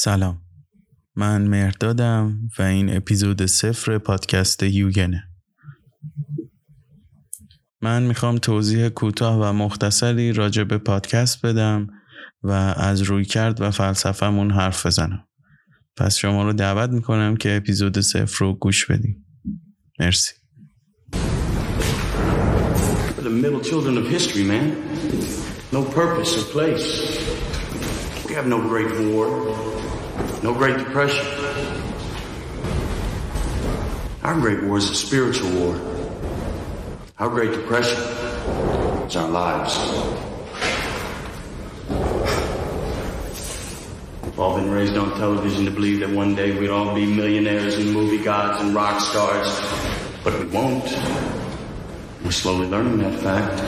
سلام. من مهردادم و این اپیزود صفر پادکست یوگنه. من می‌خوام توضیح کوتاه و مختصری راجع به پادکست بدم و از روی کرد و فلسفهمون حرف بزنم. پس شما رو دعوت می‌کنم که اپیزود صفر رو گوش بدیم. مرسی. The middle children of history, man. No purpose or place. We have no great war, no great depression. Our great war is a spiritual war. Our great depression is our lives. We've all been raised on television to believe that one day we'd all be millionaires and movie gods and rock stars, but we won't. We're slowly learning that fact.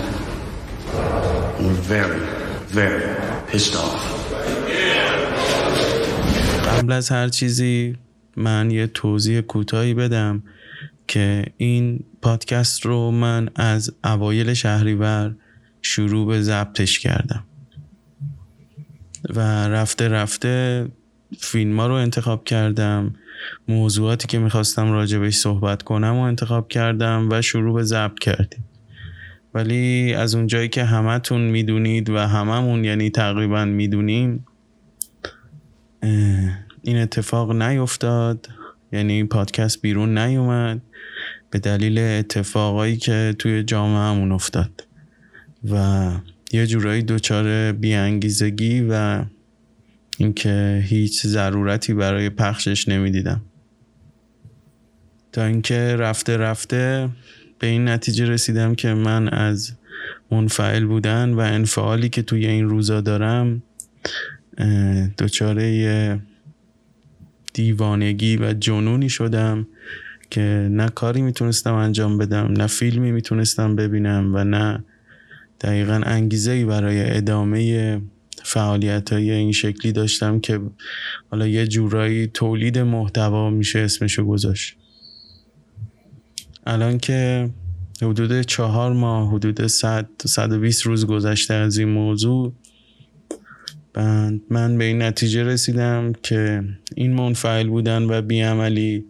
And we're very, very pissed off. قبل از هر چیزی من یه توضیح کوتاهی بدم که این پادکست رو من از اوایل شهریور شروع به ضبطش کردم. و رفته رفته فیلم ها رو انتخاب کردم موضوعاتی که می‌خواستم راجبش صحبت کنم و انتخاب کردم و شروع به ضبط کردیم. ولی از اونجایی که همتون می‌دونید و هممون یعنی تقریبا می‌دونیم این اتفاق نیفتاد. یعنی این پادکست بیرون نیومد. به دلیل اتفاقایی که توی جامعهمون افتاد. و یه جورایی دچار بیانگیزگی و اینکه هیچ ضرورتی برای پخشش نمی‌دیدم. تا اینکه رفته رفته به این نتیجه رسیدم که من از منفعل بودن و انفعالی که توی این روزا دارم دچاره دیوانگی و جنونی شدم که نه کاری می‌تونستم انجام بدم نه فیلمی می‌تونستم ببینم و نه دقیقا انگیزه ای برای ادامه فعالیت های این شکلی داشتم که حالا یه جورایی تولید محتوا میشه اسمشو گذاشت. الان که حدود چهار ماه حدود 100 120 روز گذشته از این موضوع من به این نتیجه رسیدم که این منفعل بودن و بیعملی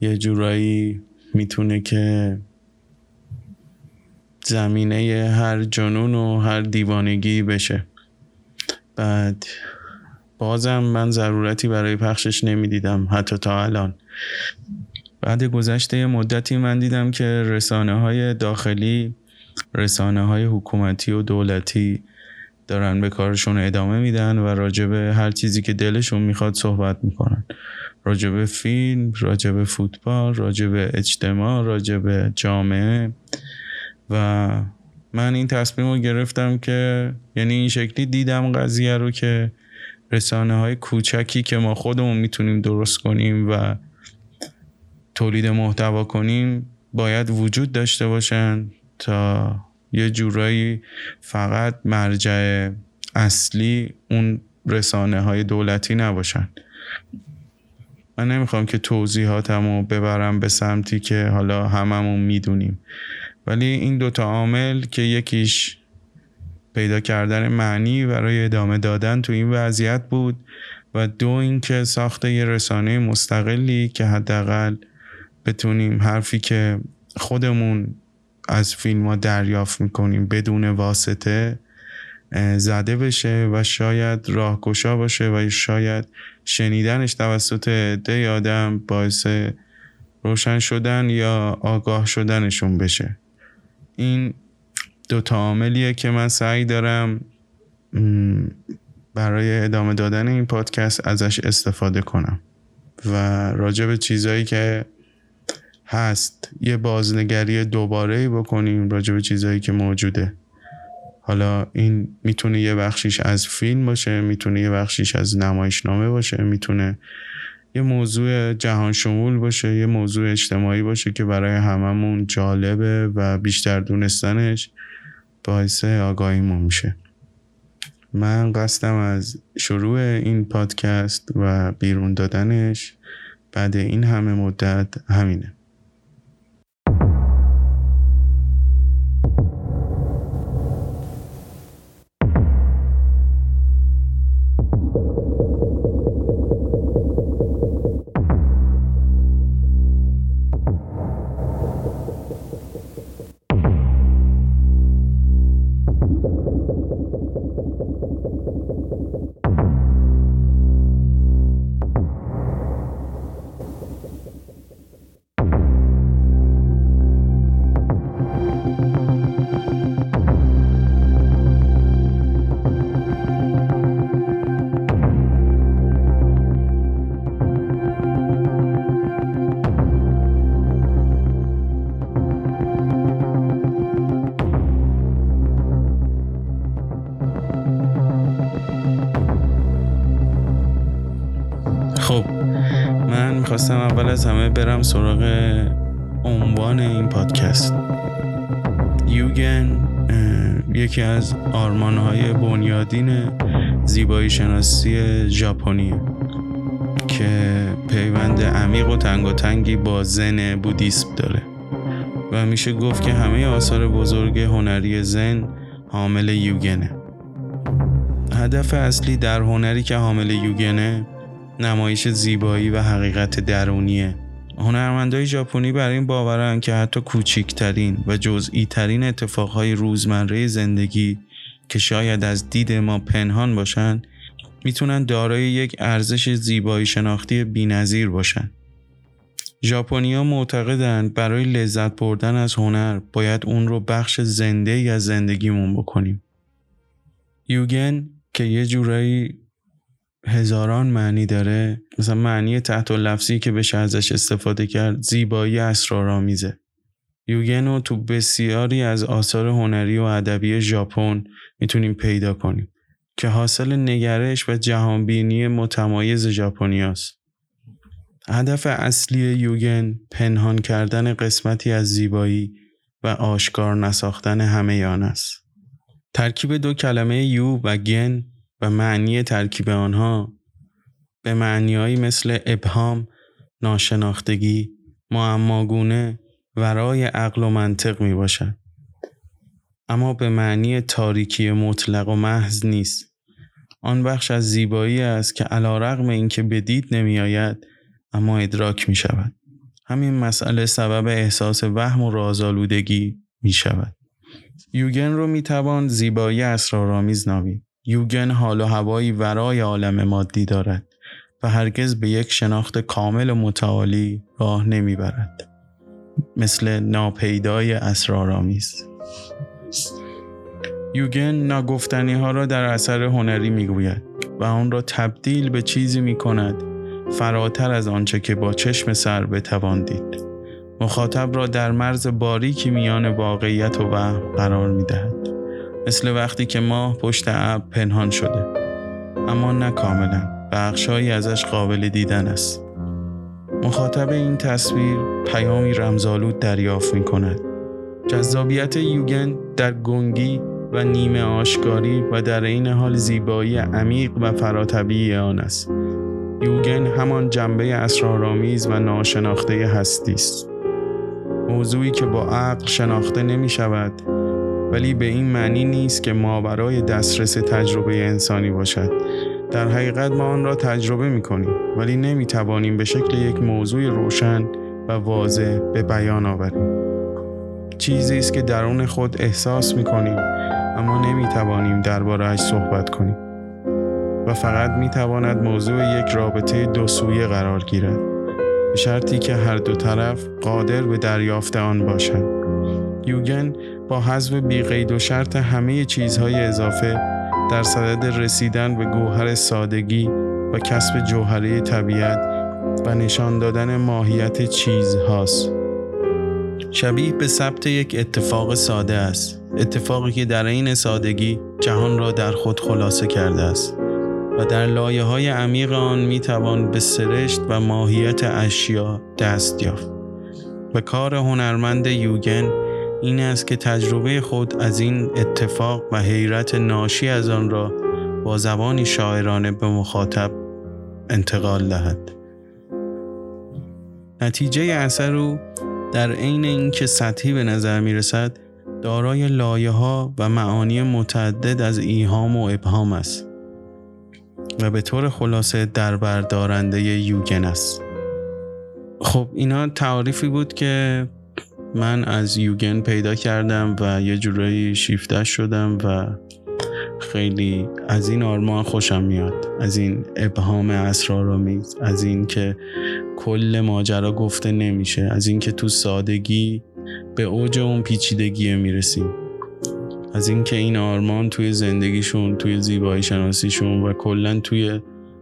یه جورایی می‌تونه که زمینه هر جنون و هر دیوانگی بشه. بعد بازم من ضرورتی برای پخشش نمی‌دیدم حتی تا الان. بعد گذشته مدتی من دیدم که رسانه های داخلی رسانه های حکومتی و دولتی دارن به کارشون ادامه میدن و راجبه هر چیزی که دلشون می‌خواد صحبت می‌کنن. راجبه فیلم راجبه فوتبال راجبه اجتماع راجبه جامعه. و من این تصمیم رو گرفتم که یعنی این شکلی دیدم قضیه رو که رسانه های کوچکی که ما خودمون می‌تونیم درست کنیم و تولید محتوا کنیم باید وجود داشته باشن تا یه جورایی فقط مرجع اصلی اون رسانه های دولتی نباشن. من نمی‌خوام که توضیحاتم رو ببرم به سمتی که حالا هممون می‌دونیم. ولی این دوتا عامل که یکیش پیدا کردن معنی برای ادامه دادن تو این وضعیت بود و دو اینکه ساخته یه رسانه مستقلی که حداقل بتونیم حرفی که خودمون از فیلم ها دریافت می‌کنیم بدون واسطه زده بشه و شاید راهگشا باشه و شاید شنیدنش توسط عده آدم باعث روشن شدن یا آگاه شدنشون بشه. این دو عاملیه که من سعی دارم برای ادامه دادن این پادکست ازش استفاده کنم و راجع به چیزهایی که هست. یه بازنگری دوباره بکنیم راجع به چیزهایی که موجوده. حالا این می‌تونه یه بخشیش از فیلم باشه می‌تونه یه بخشیش از نمایشنامه باشه می‌تونه یه موضوع جهان شمول باشه یه موضوع اجتماعی باشه که برای هممون جالبه و بیشتر دونستنش باعث آگاهیمون میشه. من قصدم از شروع این پادکست و بیرون دادنش بعد این همه مدت همینه. من می‌خواستم اول از همه برم سراغ عنوان این پادکست. یوگن یکی از آرمانهای بنیادین زیبایی شناسی ژاپنیه که پیوند عمیق و تنگ و تنگی با زن بودیسم داره. و میشه گفت که همه آثار بزرگ هنری زن حامل یوگنه. هدف اصلی در هنری که حامل یوگنه نمایش زیبایی و حقیقت درونیه هنرمندای ژاپنی بر این باورن که حتی کوچکترین و جزئی ترین اتفاقهای روزمره زندگی که شاید از دید ما پنهان باشن می‌تونن دارای یک ارزش زیبایی شناختی بینظیر باشن. ژاپنیا معتقدند برای لذت بردن از هنر باید اون رو بخش زنده از زندگیمون بکنیم. یوگن که یه جورایی هزاران معنی داره مثلا معنی تحت لفظی که بشه ازش استفاده کرد زیبایی اسرارآمیزه یوگن رو تو بسیاری از آثار هنری و ادبی ژاپن می‌تونیم پیدا کنیم که حاصل نگرش و جهانبینی متمایز ژاپنیاست. هدف اصلی یوگن پنهان کردن قسمتی از زیبایی و آشکار نساختن همه آن است. ترکیب دو کلمه یو و گن و معنی ترکیب آنها به معنیهایی مثل ابهام، ناشناختگی، معماگونه ورای عقل و منطق می باشد. اما به معنی تاریکی مطلق و محض نیست. آن بخش از زیبایی است که علا رقم این که به دید نمی آید اما ادراک می شود. همین مسئله سبب احساس وهم و رازآلودگی می شود. یوگن رو می توان زیبایی اسرارآمیز نامید. یوگن حال و هوایی ورای عالم مادی دارد و هرگز به یک شناخت کامل و متعالی راه نمی‌برد. مثل ناپیدای اسرارآمیز. یوگن ناگفتنی ها را در اثر هنری می‌گوید و آن را تبدیل به چیزی می کند فراتر از آنچه که با چشم سر بتوان دید. مخاطب را در مرز باریکی میان واقعیت و وهم قرار می دهد. مثل وقتی که ماه پشت ابر پنهان شده. اما نه کاملا. بخشهایی ازش قابل دیدن است. مخاطب این تصویر پیامی رمزالود دریافت می کند جذابیت یوگن در گنگی و نیمه آشکاری و در این حال زیبایی عمیق و فراتبی آن است. یوگن همان جنبه اسرارآمیز و ناشناخته هستی است. موضوعی که با عقل شناخته نمی شود ولی به این معنی نیست که ما برای دسترس تجربه انسانی باشد. در حقیقت ما آن را تجربه می کنیم ولی نمی توانیم به شکل یک موضوع روشن و واضح به بیان آوریم. چیزی است که درون خود احساس می کنیم اما نمی توانیم دربارهش صحبت کنیم. و فقط می تواند موضوع یک رابطه دو سویه قرار گیرد به شرطی که هر دو طرف قادر به دریافت آن باشند. یوگن با حذف بیقید و شرط همه چیزهای اضافه در صدد رسیدن به گوهر سادگی و کسب جوهره طبیعت و نشان دادن ماهیت چیزهاست. شبیه به ثبت یک اتفاق ساده است. اتفاقی که در این سادگی جهان را در خود خلاصه کرده است و در لایه های عمیق آن می توان به سرشت و ماهیت اشیا دست یافت و کار هنرمند یوگن این است که تجربه خود از این اتفاق و حیرت ناشی از آن را با زبانی شاعرانه به مخاطب انتقال دهد. نتیجه اثر او در عین اینکه سطحی به نظر می رسد دارای لایه ها و معانی متعدد از ایهام و ابهام است و به طور خلاصه در بردارنده یوگن است. خب اینا تعریفی بود که من از یوگن پیدا کردم و یه جورایی شیفته شدم و خیلی از این آرمان خوشم میاد از این ابهام اسرارآمیز از این که کل ماجرا گفته نمیشه از این که تو سادگی به اوج اون پیچیدگی می‌رسیم. از اینکه این آرمان توی زندگیشون توی زیبایی شناسیشون و کلا توی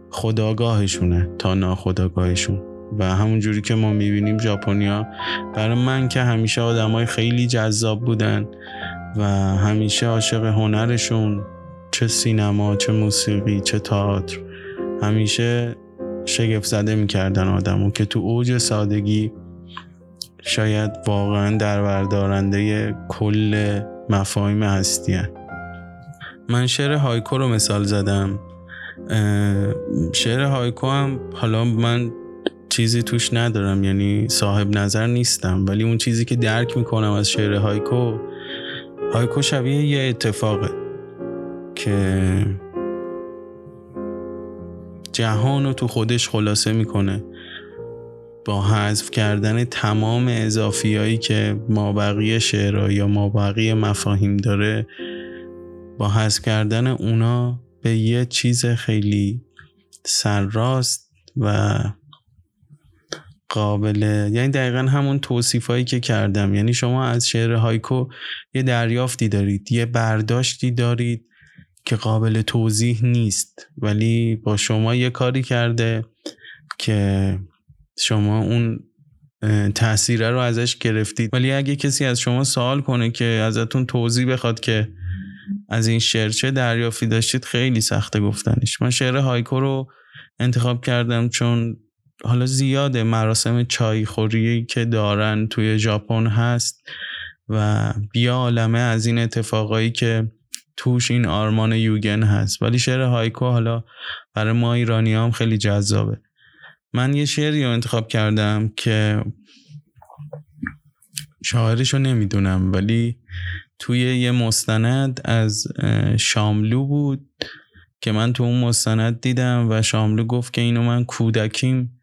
خداگاهشونه تا ناخداگاهشون. و همون جوری که ما می‌بینیم ژاپنیا برای من که همیشه آدمای خیلی جذاب بودن و همیشه عاشق هنرشون چه سینما چه موسیقی چه تئاتر همیشه شگفت زده می‌کردن آدمو که تو اوج سادگی شاید واقعا در بردارنده کل مفاهیم هستی من شعر هایکو رو مثال زدم. شعر هایکو هم حالا من چیزی توش ندارم یعنی صاحب نظر نیستم. ولی اون چیزی که درک می‌کنم از شعر هایکو هایکو شبیه یه اتفاقه که جهان رو تو خودش خلاصه می‌کنه با حذف کردن تمام اضافیایی که ما بقیه شعرها یا ما بقیه مفاهیم داره با حذف کردن اونا به یه چیز خیلی سرراست و قابل یعنی دقیقا همون توصیف هایی که کردم. یعنی شما از شعر هایکو یه دریافتی دارید یه برداشتی دارید که قابل توضیح نیست. ولی با شما یه کاری کرده که شما اون تاثیره رو ازش گرفتید. ولی اگه کسی از شما سوال کنه که ازتون توضیح بخواد که از این شعر چه دریافتی داشتید خیلی سخته گفتنش. من شعر هایکو رو انتخاب کردم چون حالا زیاده. مراسم چای خوری که دارن توی ژاپن هست و بیا عالمه از این اتفاقایی که توش این آرمان یوگن هست. ولی شعر هایکو حالا برای ما ایرانی هم خیلی جذابه. من یه شعری رو انتخاب کردم که شاعرش رو نمی‌دونم ولی توی یه مستند از شاملو بود که من تو اون مستند دیدم و شاملو گفت که اینو من کودکیم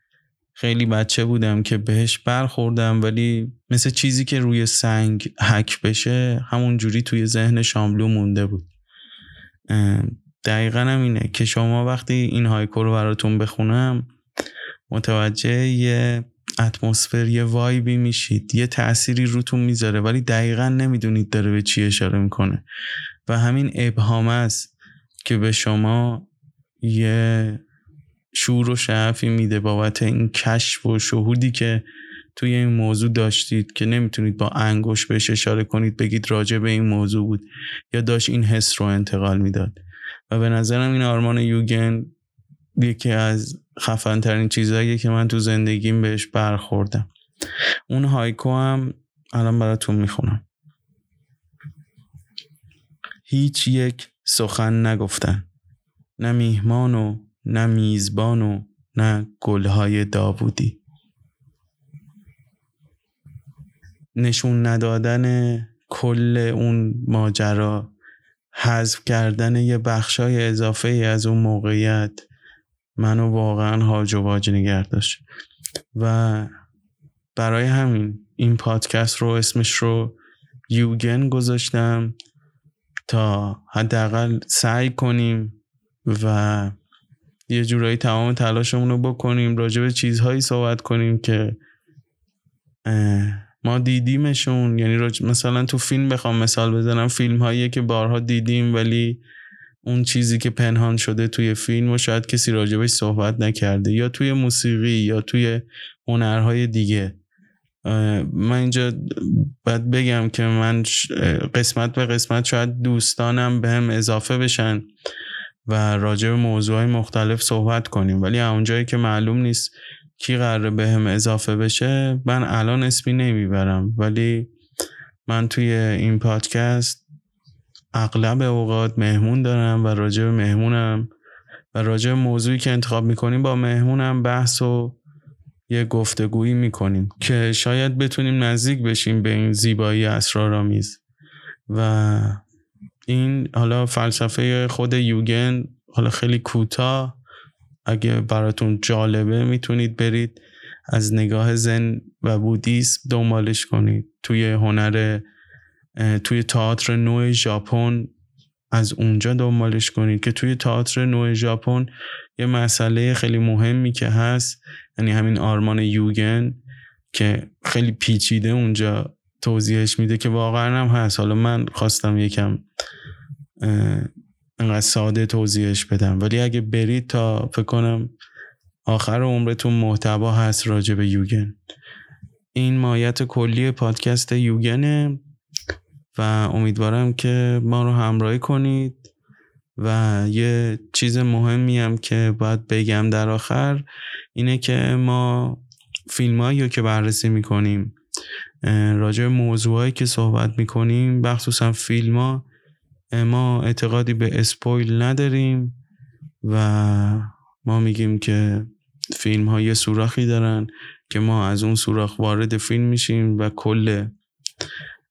خیلی بچه بودم که بهش برخوردم ولی مثل چیزی که روی سنگ حک بشه همون جوری توی ذهن شاملو مونده بود. دقیقا هم اینه که شما وقتی این هایکو رو براتون بخونم متوجه یه اتمسفر یه وایبی میشید یه تأثیری روتون می‌ذاره ولی دقیقا نمی‌دونید داره به چی اشاره می‌کنه. و همین ابهام است که به شما یه شور و شعفی میده بابت این کشف و شهودی که توی این موضوع داشتید که نمی‌تونید با انگوش بهش اشاره کنید بگید راجع به این موضوع بود یا داشت این حس رو انتقال می‌داد. و به نظرم این آرمان یوگن یکی از خفن ترین چیزهایی که من تو زندگیم بهش برخوردم. اون هایکو هم الان براتون می‌خونم. هیچ یک سخن نگفتن. نه میهمان و نه میزبان و نه گلهای داوودی. نشون ندادن کل اون ماجرا حذف کردن یه بخشای اضافه ای از اون موقعیت منو واقعا هاج و واج نگه و برای همین این پادکست رو اسمش رو یوگن گذاشتم تا حداقل سعی کنیم و یه جورایی تمام تلاشمون رو بکنیم راجع به چیزهایی صحبت کنیم که ما دیدیمشون. یعنی مثلا تو فیلم بخوام مثال بزنم فیلم هایی که بارها دیدیم ولی اون چیزی که پنهان شده توی فیلم و شاید کسی راجبش صحبت نکرده. یا توی موسیقی یا توی هنرهای دیگه. من اینجا باید بگم که من قسمت به قسمت شاید دوستانم به هم اضافه بشن. و راجع به موضوعهای مختلف صحبت کنیم. ولی اونجایی که معلوم نیست کی قراره به هم اضافه بشه من الان اسمی نمی‌برم. ولی من توی این پادکست اغلب اوقات مهمون دارم و راجع به مهمونم و راجع به موضوعی که انتخاب می‌کنیم با مهمونم بحث و یه گفتگویی می‌کنیم که شاید بتونیم نزدیک بشیم به این زیبایی اسرارآمیز. و این حالا فلسفه خود یوگن حالا خیلی کوتاه. اگه براتون جالبه می‌تونید برید از نگاه زن و بودیسم دنبالش کنید. توی هنر توی تئاتر نو ژاپن از اونجا دنبالش کنید که توی تئاتر نو ژاپن یه مسئله خیلی مهمی که هست. یعنی همین آرمان یوگن که خیلی پیچیده اونجا توضیحش میده که واقعا هم هست. حالا من خواستم یکم انقدر ساده توضیحش بدم. ولی اگه برید تا فکر کنم آخر عمرتون محتوا هست راجع به یوگن. این مایت کلی پادکست یوگنه و امیدوارم که ما رو همراهی کنید و یه چیز مهمی هم که باید بگم در آخر اینه که ما فیلم که بررسی می‌کنیم راجع موضوعایی که صحبت می‌کنیم بخصوصا فیلم ها ما اعتقادی به اسپویل نداریم و ما میگیم که فیلم ها یه سوراخی دارن که ما از اون سوراخ وارد فیلم میشیم و کل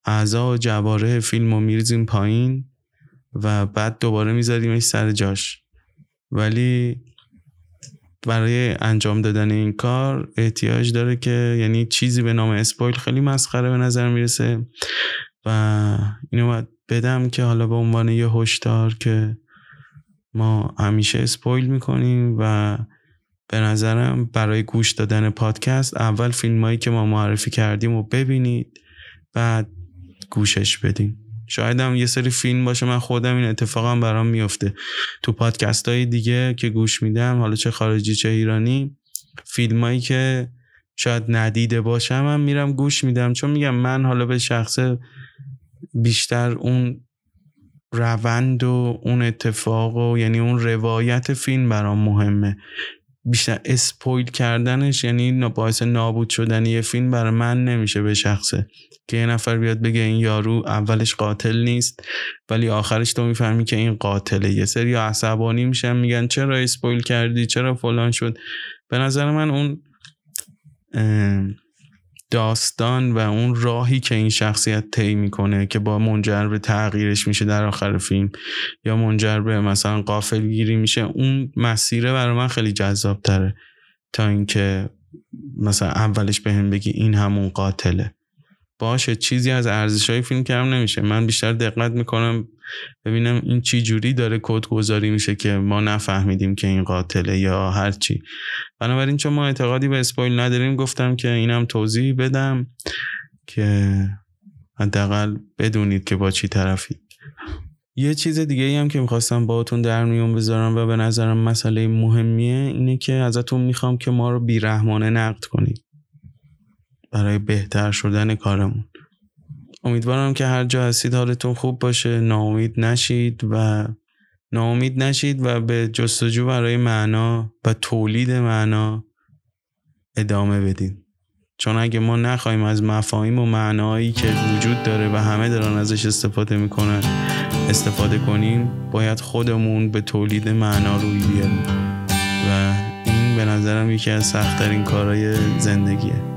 اعضا و جواره فیلم رو میریزیم پایین و بعد دوباره میذاریمش سر جاش. ولی برای انجام دادن این کار احتیاج داره که یعنی چیزی به نام اسپویل خیلی مسخره به نظر می‌رسه و اینو باید بدم که حالا به عنوان یه هشدار که ما همیشه اسپویل می‌کنیم و به نظرم برای گوش دادن پادکست اول فیلم هایی که ما معرفی کردیم و ببینید بعد گوشش بدین شاید هم یه سری فیلم باشه من خودم این اتفاقم برام میفته تو پادکست های دیگه که گوش میدم حالا چه خارجی چه ایرانی فیلم هایی که شاید ندیده باشم هم میرم گوش میدم. چون میگم من حالا به شخص بیشتر اون روند و اون اتفاق و یعنی اون روایت فیلم برام مهمه. بیشتر اسپویل کردنش یعنی باعث نابود شدن یه فیلم برای من نمیشه به شخصه. که یه نفر بیاد بگه این یارو اولش قاتل نیست ولی آخرش تو می‌فهمی که این قاتله. یه سری عصبانی میشن میگن چرا اسپویل کردی؟ چرا فلان شد؟ به نظر من اون داستان و اون راهی که این شخصیت طی می‌کنه که با منجر به تغییرش میشه در آخر فیلم یا منجر به مثلا قافل گیری میشه اون مسیره برای من خیلی جذاب تره تا اینکه مثلا اولش به هم بگی این همون قاتله. باشه چیزی از ارزش های فیلم کم نمیشه. من بیشتر دقت می‌کنم ببینم این چی جوری داره کد گذاری میشه که ما نفهمیدیم که این قاتله یا هر چی. بنابراین چون ما اعتقادی به اسپویل نداریم گفتم که اینم توضیح بدم که حداقل بدونید که با چی طرفی. یه چیز دیگه ای هم که می‌خواستم باهاتون در میون بذارم و به نظرم مسئله مهمیه اینه که ازتون می‌خوام که ما رو بیرحمانه نقد کنید. برای بهتر شدن کارمون. امیدوارم که هر جا هستید حالتون خوب باشه ناامید نشید و ناامید نشید و به جستجو برای معنا و تولید معنا ادامه بدید چون اگه ما نخواهیم از مفاهیم و معنایی که وجود داره و همه دارن ازش استفاده می‌کنن استفاده کنیم باید خودمون به تولید معنا روی بیاریم. و این به نظرم یکی از سختترین کارهای زندگیه.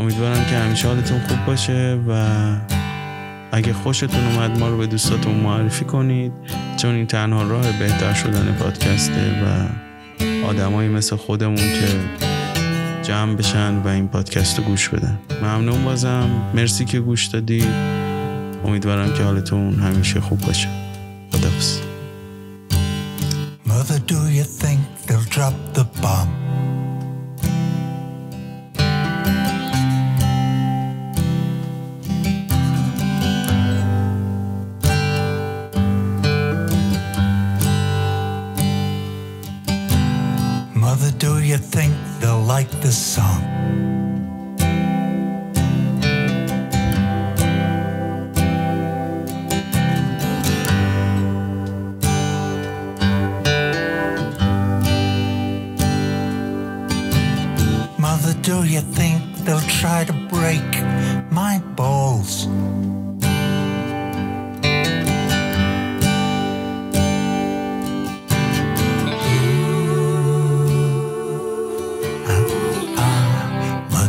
امیدوارم که همیشه حالتون خوب باشه و اگه خوشتون اومد ما رو به دوستاتون معرفی کنید چون این تنها راه بهتر شدن پادکسته و آدمایی مثل خودمون که جمع بشن و این پادکست رو گوش بدن. ممنون بازم. مرسی که گوش دادید. امیدوارم که حالتون همیشه خوب باشه. خدافز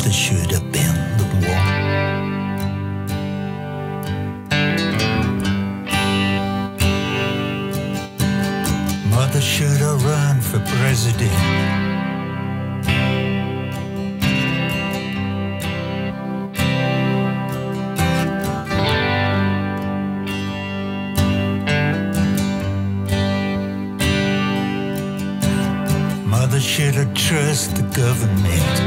Mother should have been the one. Mother should have run for president. Mother should have trusted the government.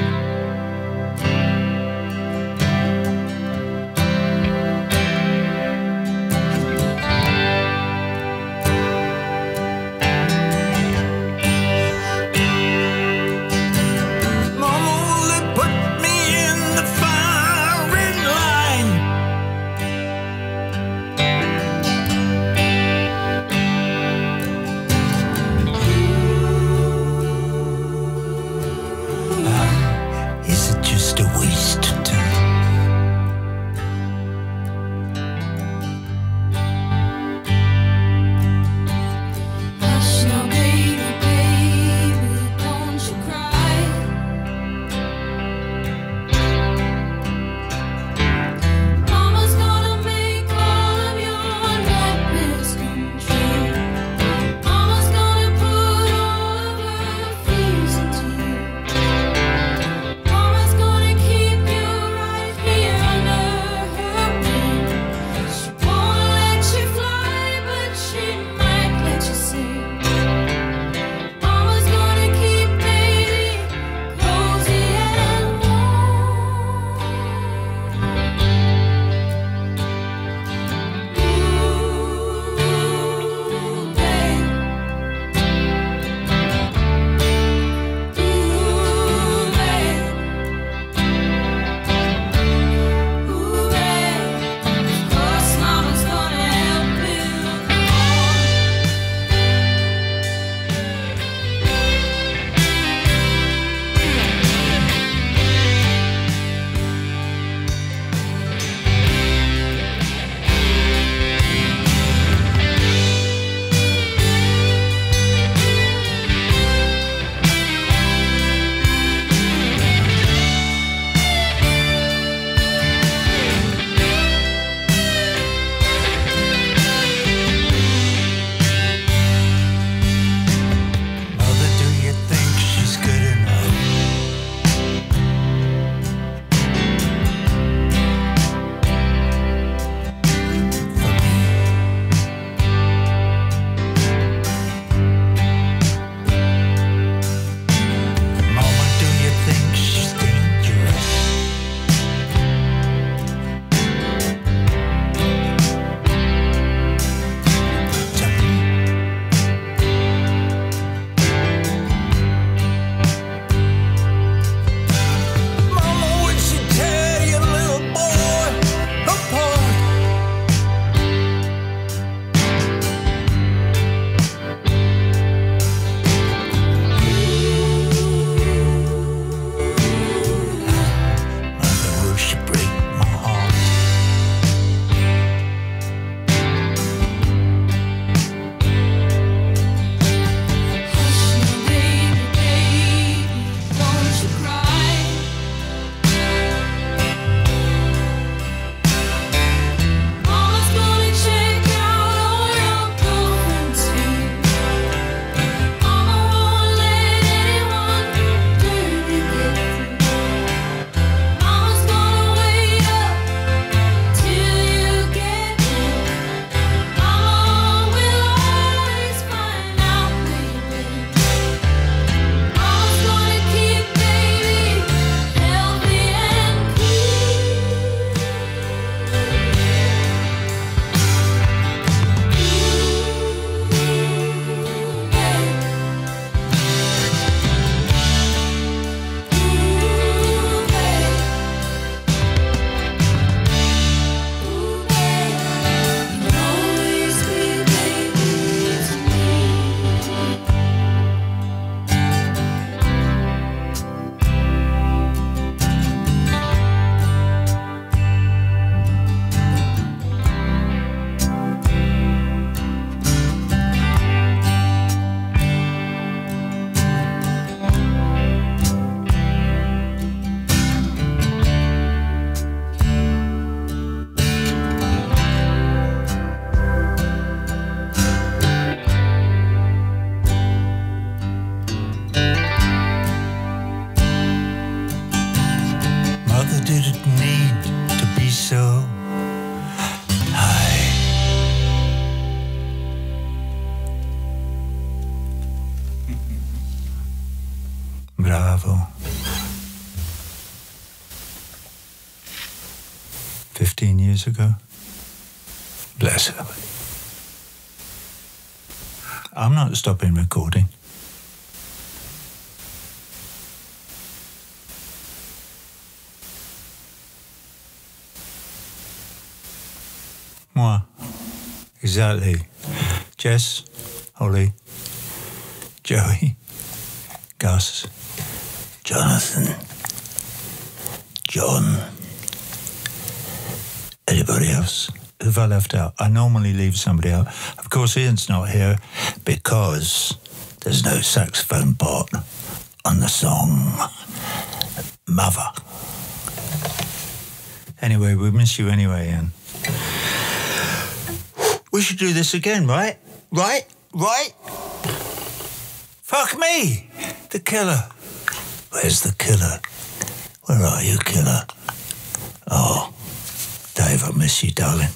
Stopping recording. Moi. Exactly. Jess, Holly, Joey, Gus, Jonathan, John, anybody else? Who have I left out? I normally leave somebody out. Of course, Ian's not here because there's no saxophone part on the song Mother. Anyway, we miss you anyway, Ian. We should do this again, right? Right? Right? Fuck me! The killer. Where's the killer? Where are you, killer? Oh, Dave, I miss you, darling.